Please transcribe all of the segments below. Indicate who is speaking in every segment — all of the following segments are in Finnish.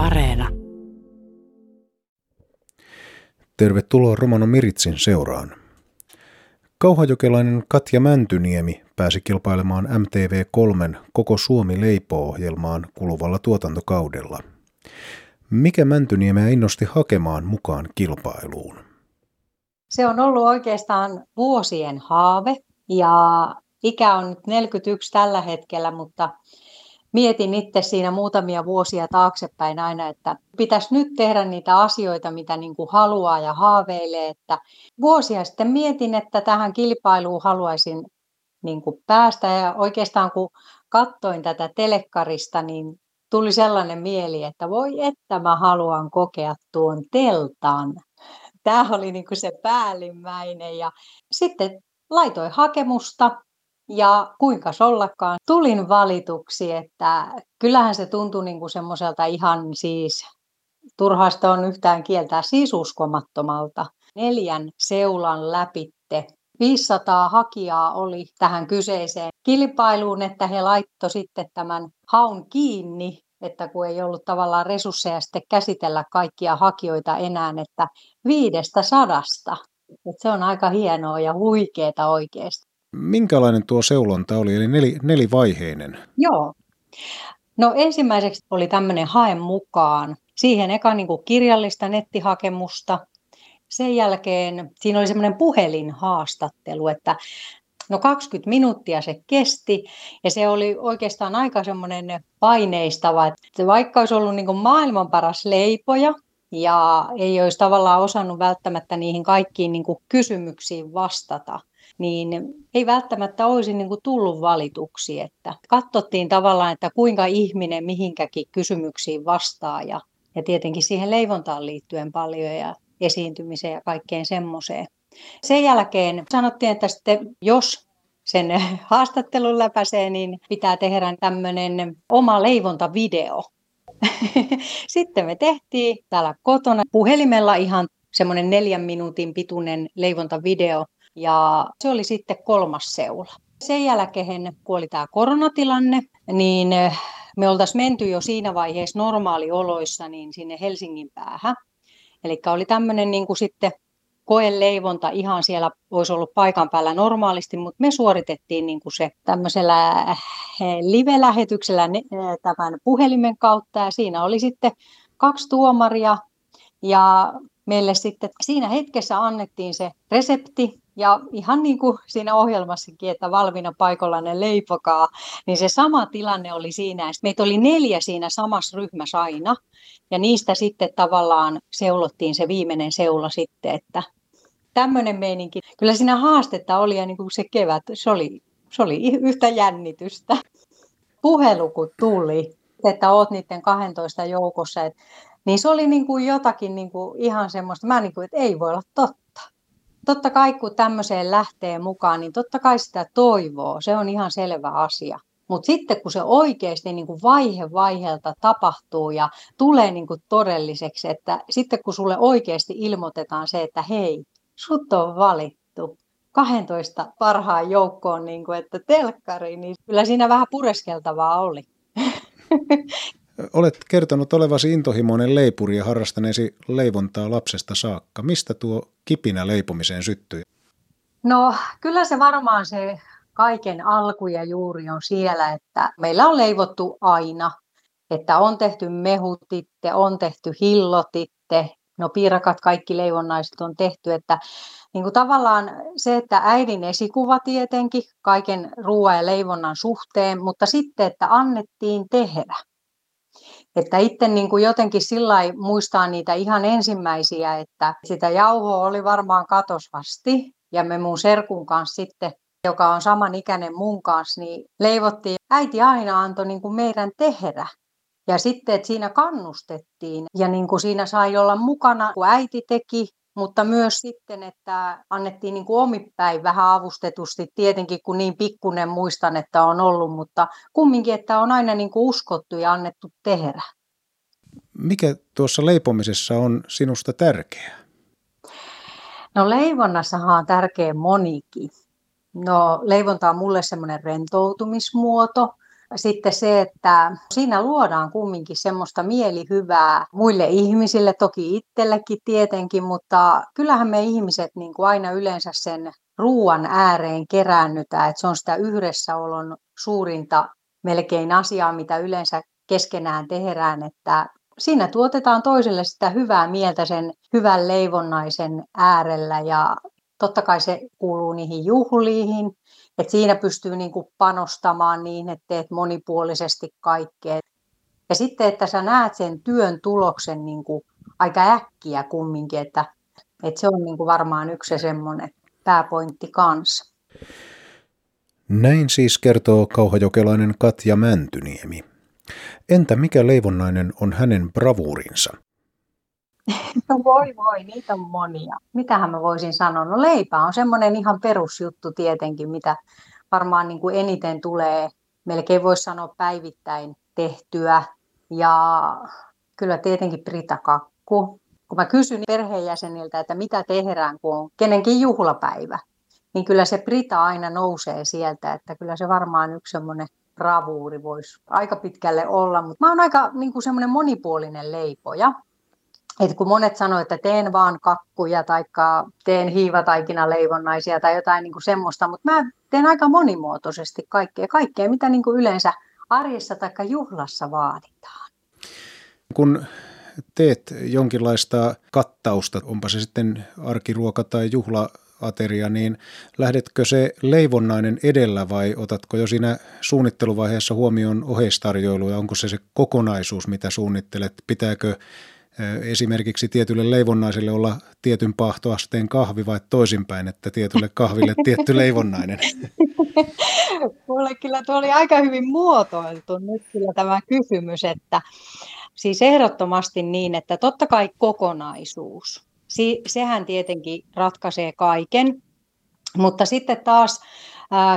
Speaker 1: Areena.
Speaker 2: Tervetuloa Romano Miritsin seuraan. Kauhajokelainen Katja Mäntyniemi pääsi kilpailemaan MTV3 Koko Suomi leipoo-ohjelmaan kuluvalla tuotantokaudella. Mikä Mäntyniemeä innosti hakemaan mukaan kilpailuun?
Speaker 3: Se on ollut oikeastaan vuosien haave ja ikä on nyt 41 tällä hetkellä, mutta mietin itse siinä muutamia vuosia taaksepäin aina, että pitäisi nyt tehdä niitä asioita, mitä niin kuin haluaa ja haaveilee. Että vuosia sitten mietin, että tähän kilpailuun haluaisin niin kuin päästä ja oikeastaan kun katsoin tätä telekkarista, niin tuli sellainen mieli, että voi että mä haluan kokea tuon teltan. Tämä oli niin kuin se päällimmäinen ja sitten laitoin hakemusta ja kuinka ollakaan, tulin valituksi, että kyllähän se tuntui niin kuin semmoiselta ihan siis, turhasta on yhtään kieltää, siis uskomattomalta. Neljän seulan läpitte 500 hakijaa oli tähän kyseiseen kilpailuun, että he laitto sitten tämän haun kiinni, että kun ei ollut tavallaan resursseja sitten käsitellä kaikkia hakijoita enää, että viidestä sadasta. Että se on aika hienoa ja huikeeta oikeasti.
Speaker 2: Minkälainen tuo seulonta oli, eli nel, nelivaiheinen?
Speaker 3: Joo. No ensimmäiseksi oli tämmöinen hae mukaan. Siihen eka niin kuin kirjallista nettihakemusta. Sen jälkeen siinä oli semmoinen puhelinhaastattelu, että no 20 minuuttia se kesti ja se oli oikeastaan aika semmoinen paineistava, että vaikka olisi ollut niin maailman paras leipoja, ja ei olisi tavallaan osannut välttämättä niihin kaikkiin niin kysymyksiin vastata, niin ei välttämättä olisi niin kuin tullut valituksi. Että katsottiin tavallaan, että kuinka ihminen mihinkäkin kysymyksiin vastaa ja, ja tietenkin siihen leivontaan liittyen paljon ja esiintymiseen ja kaikkeen semmoiseen. Sen jälkeen sanottiin, että sitten jos sen haastattelun läpäisee, niin pitää tehdä tämmöinen oma leivontavideo. Sitten me tehtiin täällä kotona puhelimella ihan semmoinen neljän minuutin pituinen leivontavideo, ja se oli sitten kolmas seula. Sen jälkeen, kun oli tämä koronatilanne, niin eh, me oltaisiin menty jo siinä vaiheessa normaalioloissa niin sinne Helsingin päähän. Eli oli tämmöinen niin kuin sitten koeleivonta ihan siellä olisi ollut paikan päällä normaalisti, mutta me suoritettiin niin kuin se tämmöisellä eh, live-lähetyksellä eh, tämän puhelimen kautta ja siinä oli sitten kaksi tuomaria ja meille sitten siinä hetkessä annettiin se resepti ja ihan niin kuin siinä ohjelmassakin, että valmiina paikallainen leipokaa, niin se sama tilanne oli siinä. Meitä oli neljä siinä samassa ryhmässä aina, ja niistä sitten tavallaan seulottiin se viimeinen seula sitten, että tämmöinen meininki. Kyllä siinä haastetta oli ja niin kuin se kevät, se oli, se oli yhtä jännitystä. Puhelu kun tuli, että oot niiden 12 joukossa, et, niin se oli niin kuin jotakin niin kuin ihan semmoista, mä niin kuin, että ei voi olla totta totta kai kun tämmöiseen lähtee mukaan, niin totta kai sitä toivoo, se on ihan selvä asia. Mutta sitten kun se oikeasti niin kuin vaihe vaiheelta tapahtuu ja tulee niin kuin todelliseksi, että sitten kun sulle oikeasti ilmoitetaan se, että hei, sut on valittu 12 parhaan joukkoon, niin kuin, että telkkari, niin kyllä siinä vähän pureskeltavaa oli.
Speaker 2: Olet kertonut olevasi intohimoinen leipuri ja harrastaneesi leivontaa lapsesta saakka. Mistä tuo kipinä leipomiseen syttyi?
Speaker 3: No kyllä se varmaan se kaiken alku ja juuri on siellä, että meillä on leivottu aina. Että on tehty mehutitte, on tehty hillotitte, no piirakat, kaikki leivonnaiset on tehty, että niin kuin tavallaan se, että äidin esikuva tietenkin kaiken ruoan ja leivonnan suhteen, mutta sitten, että annettiin tehdä. Että itse niin kuin jotenkin sillä muistaa niitä ihan ensimmäisiä, että sitä jauhoa oli varmaan katosvasti. Ja me mun serkun kanssa sitten, joka on saman ikäinen mun kanssa, niin leivottiin. Äiti aina antoi niin kuin meidän tehdä. Ja sitten, että siinä kannustettiin ja niin kuin siinä sai olla mukana, kun äiti teki mutta myös sitten, että annettiin niin kuin omipäin vähän avustetusti, tietenkin kun niin pikkunen muistan, että on ollut, mutta kumminkin, että on aina niin kuin uskottu ja annettu tehdä.
Speaker 2: Mikä tuossa leipomisessa on sinusta tärkeää?
Speaker 3: No leivonnassahan on tärkeä monikin. No leivonta on mulle semmoinen rentoutumismuoto. Sitten se, että siinä luodaan kumminkin semmoista mielihyvää muille ihmisille, toki itsellekin tietenkin, mutta kyllähän me ihmiset niin kuin aina yleensä sen ruoan ääreen keräännytään, että se on sitä yhdessäolon suurinta melkein asiaa, mitä yleensä keskenään tehdään, että siinä tuotetaan toiselle sitä hyvää mieltä sen hyvän leivonnaisen äärellä ja totta kai se kuuluu niihin juhliin, että siinä pystyy niin kuin panostamaan niin, että teet monipuolisesti kaikkea. Ja sitten, että sä näet sen työn tuloksen niin kuin aika äkkiä kumminkin, että, että se on niin kuin varmaan yksi semmoinen pääpointti kanssa.
Speaker 2: Näin siis kertoo kauhajokelainen Katja Mäntyniemi. Entä mikä leivonnainen on hänen bravuurinsa?
Speaker 3: No voi voi, niitä on monia. Mitähän mä voisin sanoa? No leipä on semmoinen ihan perusjuttu tietenkin, mitä varmaan niin kuin eniten tulee, melkein voisi sanoa päivittäin tehtyä. Ja kyllä tietenkin Kakku. Kun mä kysyn perheenjäseniltä, että mitä tehdään, kun on kenenkin juhlapäivä, niin kyllä se Brita aina nousee sieltä, että kyllä se varmaan yksi semmoinen bravuuri voisi aika pitkälle olla, mutta mä oon aika niin kuin semmoinen monipuolinen leipoja. Et kun monet sanoo, että teen vaan kakkuja tai teen hiivataikina leivonnaisia tai jotain niin kuin semmoista, mutta mä teen aika monimuotoisesti kaikkea, kaikkea mitä niin kuin yleensä arjessa tai juhlassa vaaditaan.
Speaker 2: Kun teet jonkinlaista kattausta, onpa se sitten arkiruoka tai juhla ateria, niin lähdetkö se leivonnainen edellä vai otatko jo siinä suunnitteluvaiheessa huomioon oheistarjoilu ja onko se se kokonaisuus, mitä suunnittelet? Pitääkö esimerkiksi tietylle leivonnaiselle olla tietyn pahtoasteen kahvi vai toisinpäin, että tietylle kahville tietty leivonnainen?
Speaker 3: Mulle kyllä tuo oli aika hyvin muotoiltu nyt kyllä tämä kysymys, että siis ehdottomasti niin, että totta kai kokonaisuus sehän tietenkin ratkaisee kaiken. Mutta sitten taas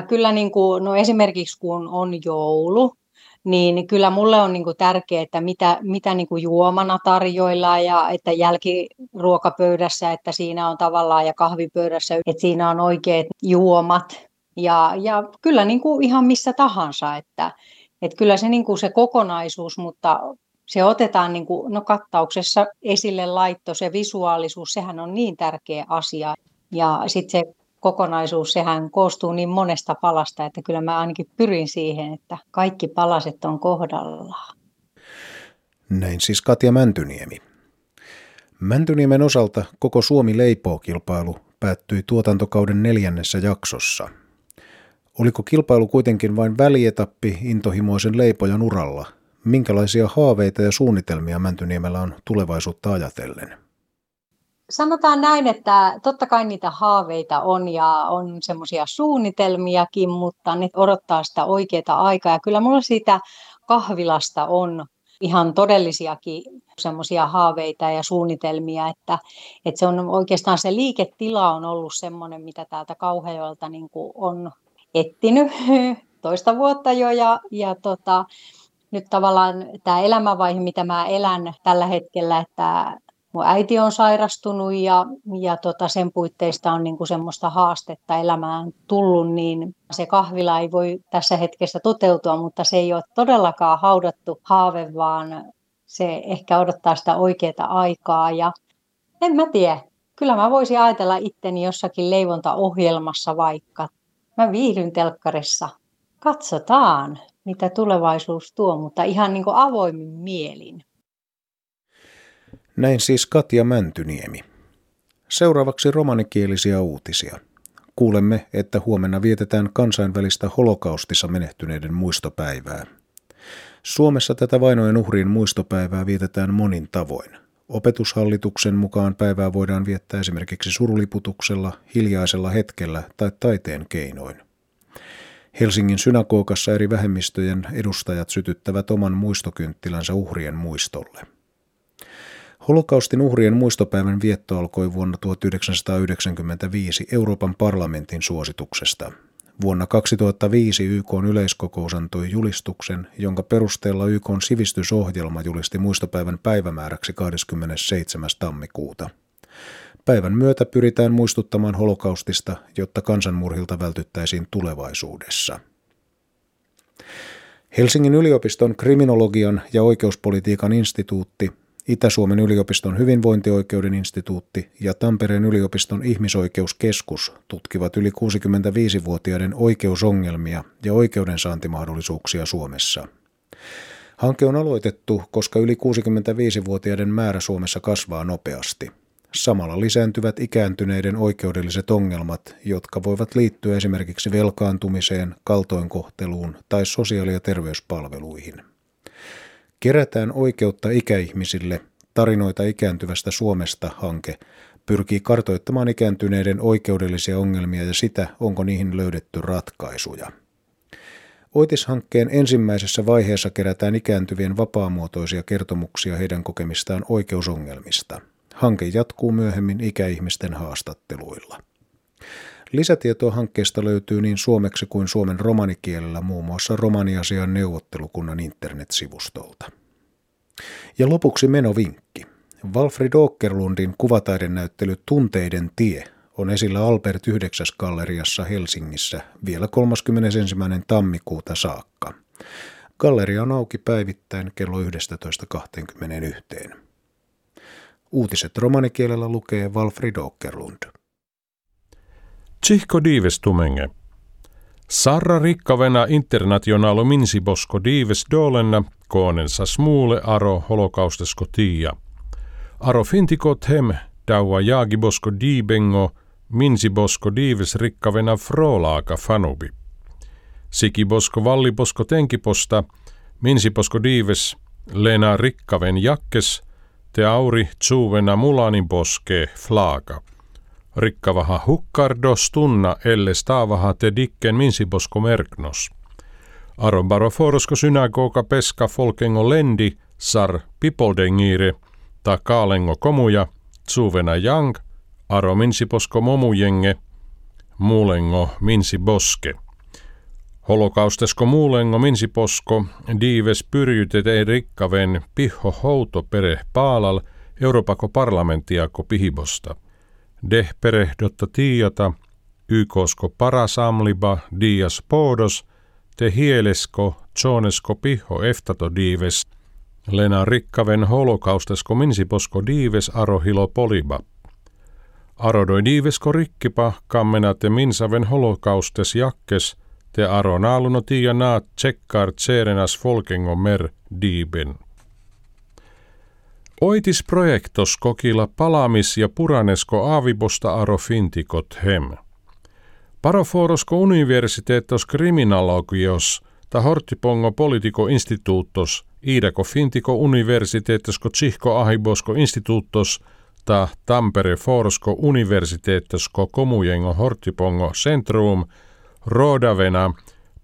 Speaker 3: kyllä niin kuin, no esimerkiksi kun on joulu, niin kyllä mulle on niin kuin tärkeää, että mitä, mitä niin kuin juomana tarjoillaan ja että jälkiruokapöydässä, että siinä on tavallaan ja kahvipöydässä, että siinä on oikeat juomat ja, ja kyllä niin kuin ihan missä tahansa, että, että kyllä se, niin kuin se kokonaisuus, mutta se otetaan niin kuin, no kattauksessa esille laitto, se visuaalisuus, sehän on niin tärkeä asia. Ja sitten se kokonaisuus, sehän koostuu niin monesta palasta, että kyllä mä ainakin pyrin siihen, että kaikki palaset on kohdallaan.
Speaker 2: Näin siis Katja Mäntyniemi. Mäntyniemen osalta koko Suomi leipoo-kilpailu päättyi tuotantokauden neljännessä jaksossa. Oliko kilpailu kuitenkin vain välietappi intohimoisen leipojan uralla – Minkälaisia haaveita ja suunnitelmia Mäntyniemellä on tulevaisuutta ajatellen?
Speaker 3: Sanotaan näin, että totta kai niitä haaveita on ja on semmoisia suunnitelmiakin, mutta ne odottaa sitä oikeaa aikaa. Ja kyllä mulla siitä kahvilasta on ihan todellisiakin semmoisia haaveita ja suunnitelmia, että, että se on oikeastaan se liiketila on ollut semmoinen, mitä täältä Kauhajolta niin on etsinyt toista vuotta jo ja, ja tota, nyt tavallaan tämä elämänvaihe, mitä mä elän tällä hetkellä, että mun äiti on sairastunut ja, ja tota sen puitteista on niinku semmoista haastetta elämään tullut, niin se kahvila ei voi tässä hetkessä toteutua, mutta se ei ole todellakaan haudattu haave, vaan se ehkä odottaa sitä oikeaa aikaa ja en mä tiedä. Kyllä mä voisin ajatella itteni jossakin leivontaohjelmassa vaikka. Mä viihdyn telkkarissa. Katsotaan mitä tulevaisuus tuo, mutta ihan niin kuin avoimin mielin.
Speaker 2: Näin siis Katja Mäntyniemi. Seuraavaksi romanikielisiä uutisia. Kuulemme, että huomenna vietetään kansainvälistä holokaustissa menehtyneiden muistopäivää. Suomessa tätä vainojen uhrien muistopäivää vietetään monin tavoin. Opetushallituksen mukaan päivää voidaan viettää esimerkiksi suruliputuksella, hiljaisella hetkellä tai taiteen keinoin. Helsingin synagogassa eri vähemmistöjen edustajat sytyttävät oman muistokynttilänsä uhrien muistolle. Holokaustin uhrien muistopäivän vietto alkoi vuonna 1995 Euroopan parlamentin suosituksesta. Vuonna 2005 YK yleiskokous antoi julistuksen, jonka perusteella YK sivistysohjelma julisti muistopäivän päivämääräksi 27. tammikuuta. Päivän myötä pyritään muistuttamaan holokaustista, jotta kansanmurhilta vältyttäisiin tulevaisuudessa. Helsingin yliopiston kriminologian ja oikeuspolitiikan instituutti, Itä-Suomen yliopiston hyvinvointioikeuden instituutti ja Tampereen yliopiston ihmisoikeuskeskus tutkivat yli 65-vuotiaiden oikeusongelmia ja oikeudensaantimahdollisuuksia Suomessa. Hanke on aloitettu, koska yli 65-vuotiaiden määrä Suomessa kasvaa nopeasti – Samalla lisääntyvät ikääntyneiden oikeudelliset ongelmat, jotka voivat liittyä esimerkiksi velkaantumiseen, kaltoinkohteluun tai sosiaali- ja terveyspalveluihin. Kerätään oikeutta ikäihmisille, tarinoita ikääntyvästä Suomesta hanke pyrkii kartoittamaan ikääntyneiden oikeudellisia ongelmia ja sitä, onko niihin löydetty ratkaisuja. Oitishankkeen ensimmäisessä vaiheessa kerätään ikääntyvien vapaamuotoisia kertomuksia heidän kokemistaan oikeusongelmista – Hanke jatkuu myöhemmin ikäihmisten haastatteluilla. Lisätietoa hankkeesta löytyy niin suomeksi kuin suomen romanikielellä muun muassa romaniasian neuvottelukunnan internetsivustolta. Ja lopuksi menovinkki. Walfrid Åkerlundin kuvataidenäyttely Tunteiden tie on esillä Albert 9. galleriassa Helsingissä vielä 31. tammikuuta saakka. Galleria on auki päivittäin kello 11.21. Uutiset romanikielellä lukee Walfrid Åkerlund.
Speaker 1: Tsihko dives tumenge. Sarra rikkavena internationalo minsibosko dives dolenna koonensa smuule aro holokaustesko tiia. Aro fintikot hem daua jaagibosko diibengo minsibosko dives rikkavena frolaaka fanubi. Sikibosko vallibosko tenkiposta minsibosko dives lena rikkaven jakkes – te auri tsuvena mulanin boske flaaka. Rikkavaha hukkardos tunna elle staavaha te dikken minsibosko merknos. Aron baroforosko synagoga peska folkengo lendi sar pipoldengire ta kaalengo komuja tsuvena jang aro minsiposko momujenge muulengo minsiboske. Holokaustesko muulengo minsiposko, diives pyrjytete rikkaven piho houto pere paalal Europako parlamenttiako pihibosta. Deh perehdotta tiiata, ykosko parasamliba dias podos, te hielesko tsonesko piho eftato diives, lena rikkaven holokaustesko minsiposko diives arohilo poliba. Arodoi diivesko rikkipa kammenate minsaven holokaustes jakkes – te aronaluno tia naat tsekkar tserenas folkengo mer diiben. Oitis projektos kokila palamis ja puranesko aavibosta aro fintikot hem. Paroforosko universiteetos kriminologios ta hortipongo politiko instituuttos iidako fintiko universiteettosko tsihko ahibosko instituuttos ta Tampere forosko universiteettosko komujengo hortipongo centrum – Rodavena,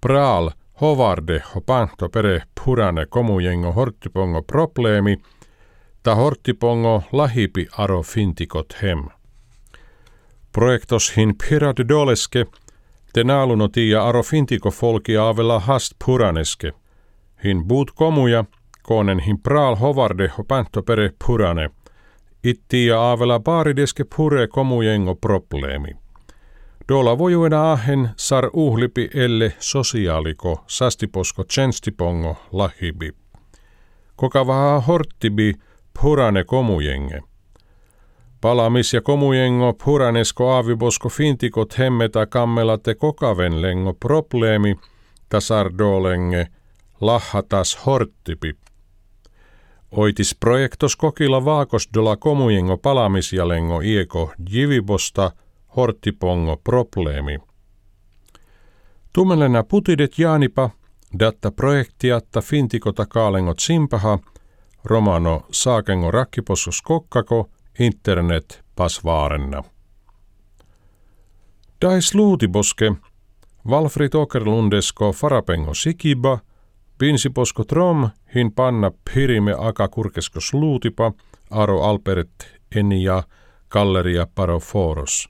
Speaker 1: Praal, Hovarde, Hopanto, Pere, Purane, Komujengo, Horttipongo, Probleemi, ta Horttipongo, Lahipi, Aro, Fintikot, Hem. Projektos hin Pirat Doleske, te naalunotia Aro Fintiko Folki Avela Hast Puraneske, hin Buut Komuja, Koonen hin Praal, Hovarde, Hopanto, Pere, Purane, ittia Avela Baarideske Pure, Komujengo, Probleemi. Dola vojuena ahen sar uhlipi elle sosiaaliko sastiposko tjenstipongo lahibi. Kokavaha horttibi purane komujenge. Palamis ja komujengo puranesko aavibosko fintikot hemmeta kammelate kokaven lengo probleemi tasar dolenge lahatas horttipi. Oitis projektos kokila vaakos dola komujengo palamisjalengo ieko jivibosta – horttipongo probleemi. Tummelena putidet jaanipa, datta projektiatta fintikota kaalengot simpaha, romano saakengo rakkipossus kokkako, internet pasvaarenna. Dais luutiboske, Valfrid Okerlundesko farapengo sikiba, pinsiposko trom, hin panna pirime aka kurkeskos luutipa, aro Albert enia, galleria paroforos.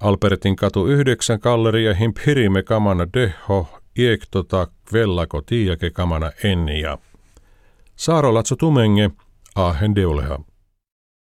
Speaker 1: Albertin katu 9 galleria himpirime kamana deho iektota kvellako tiiake kamana ennia. Saaro latso tumenge, ahen deuleha.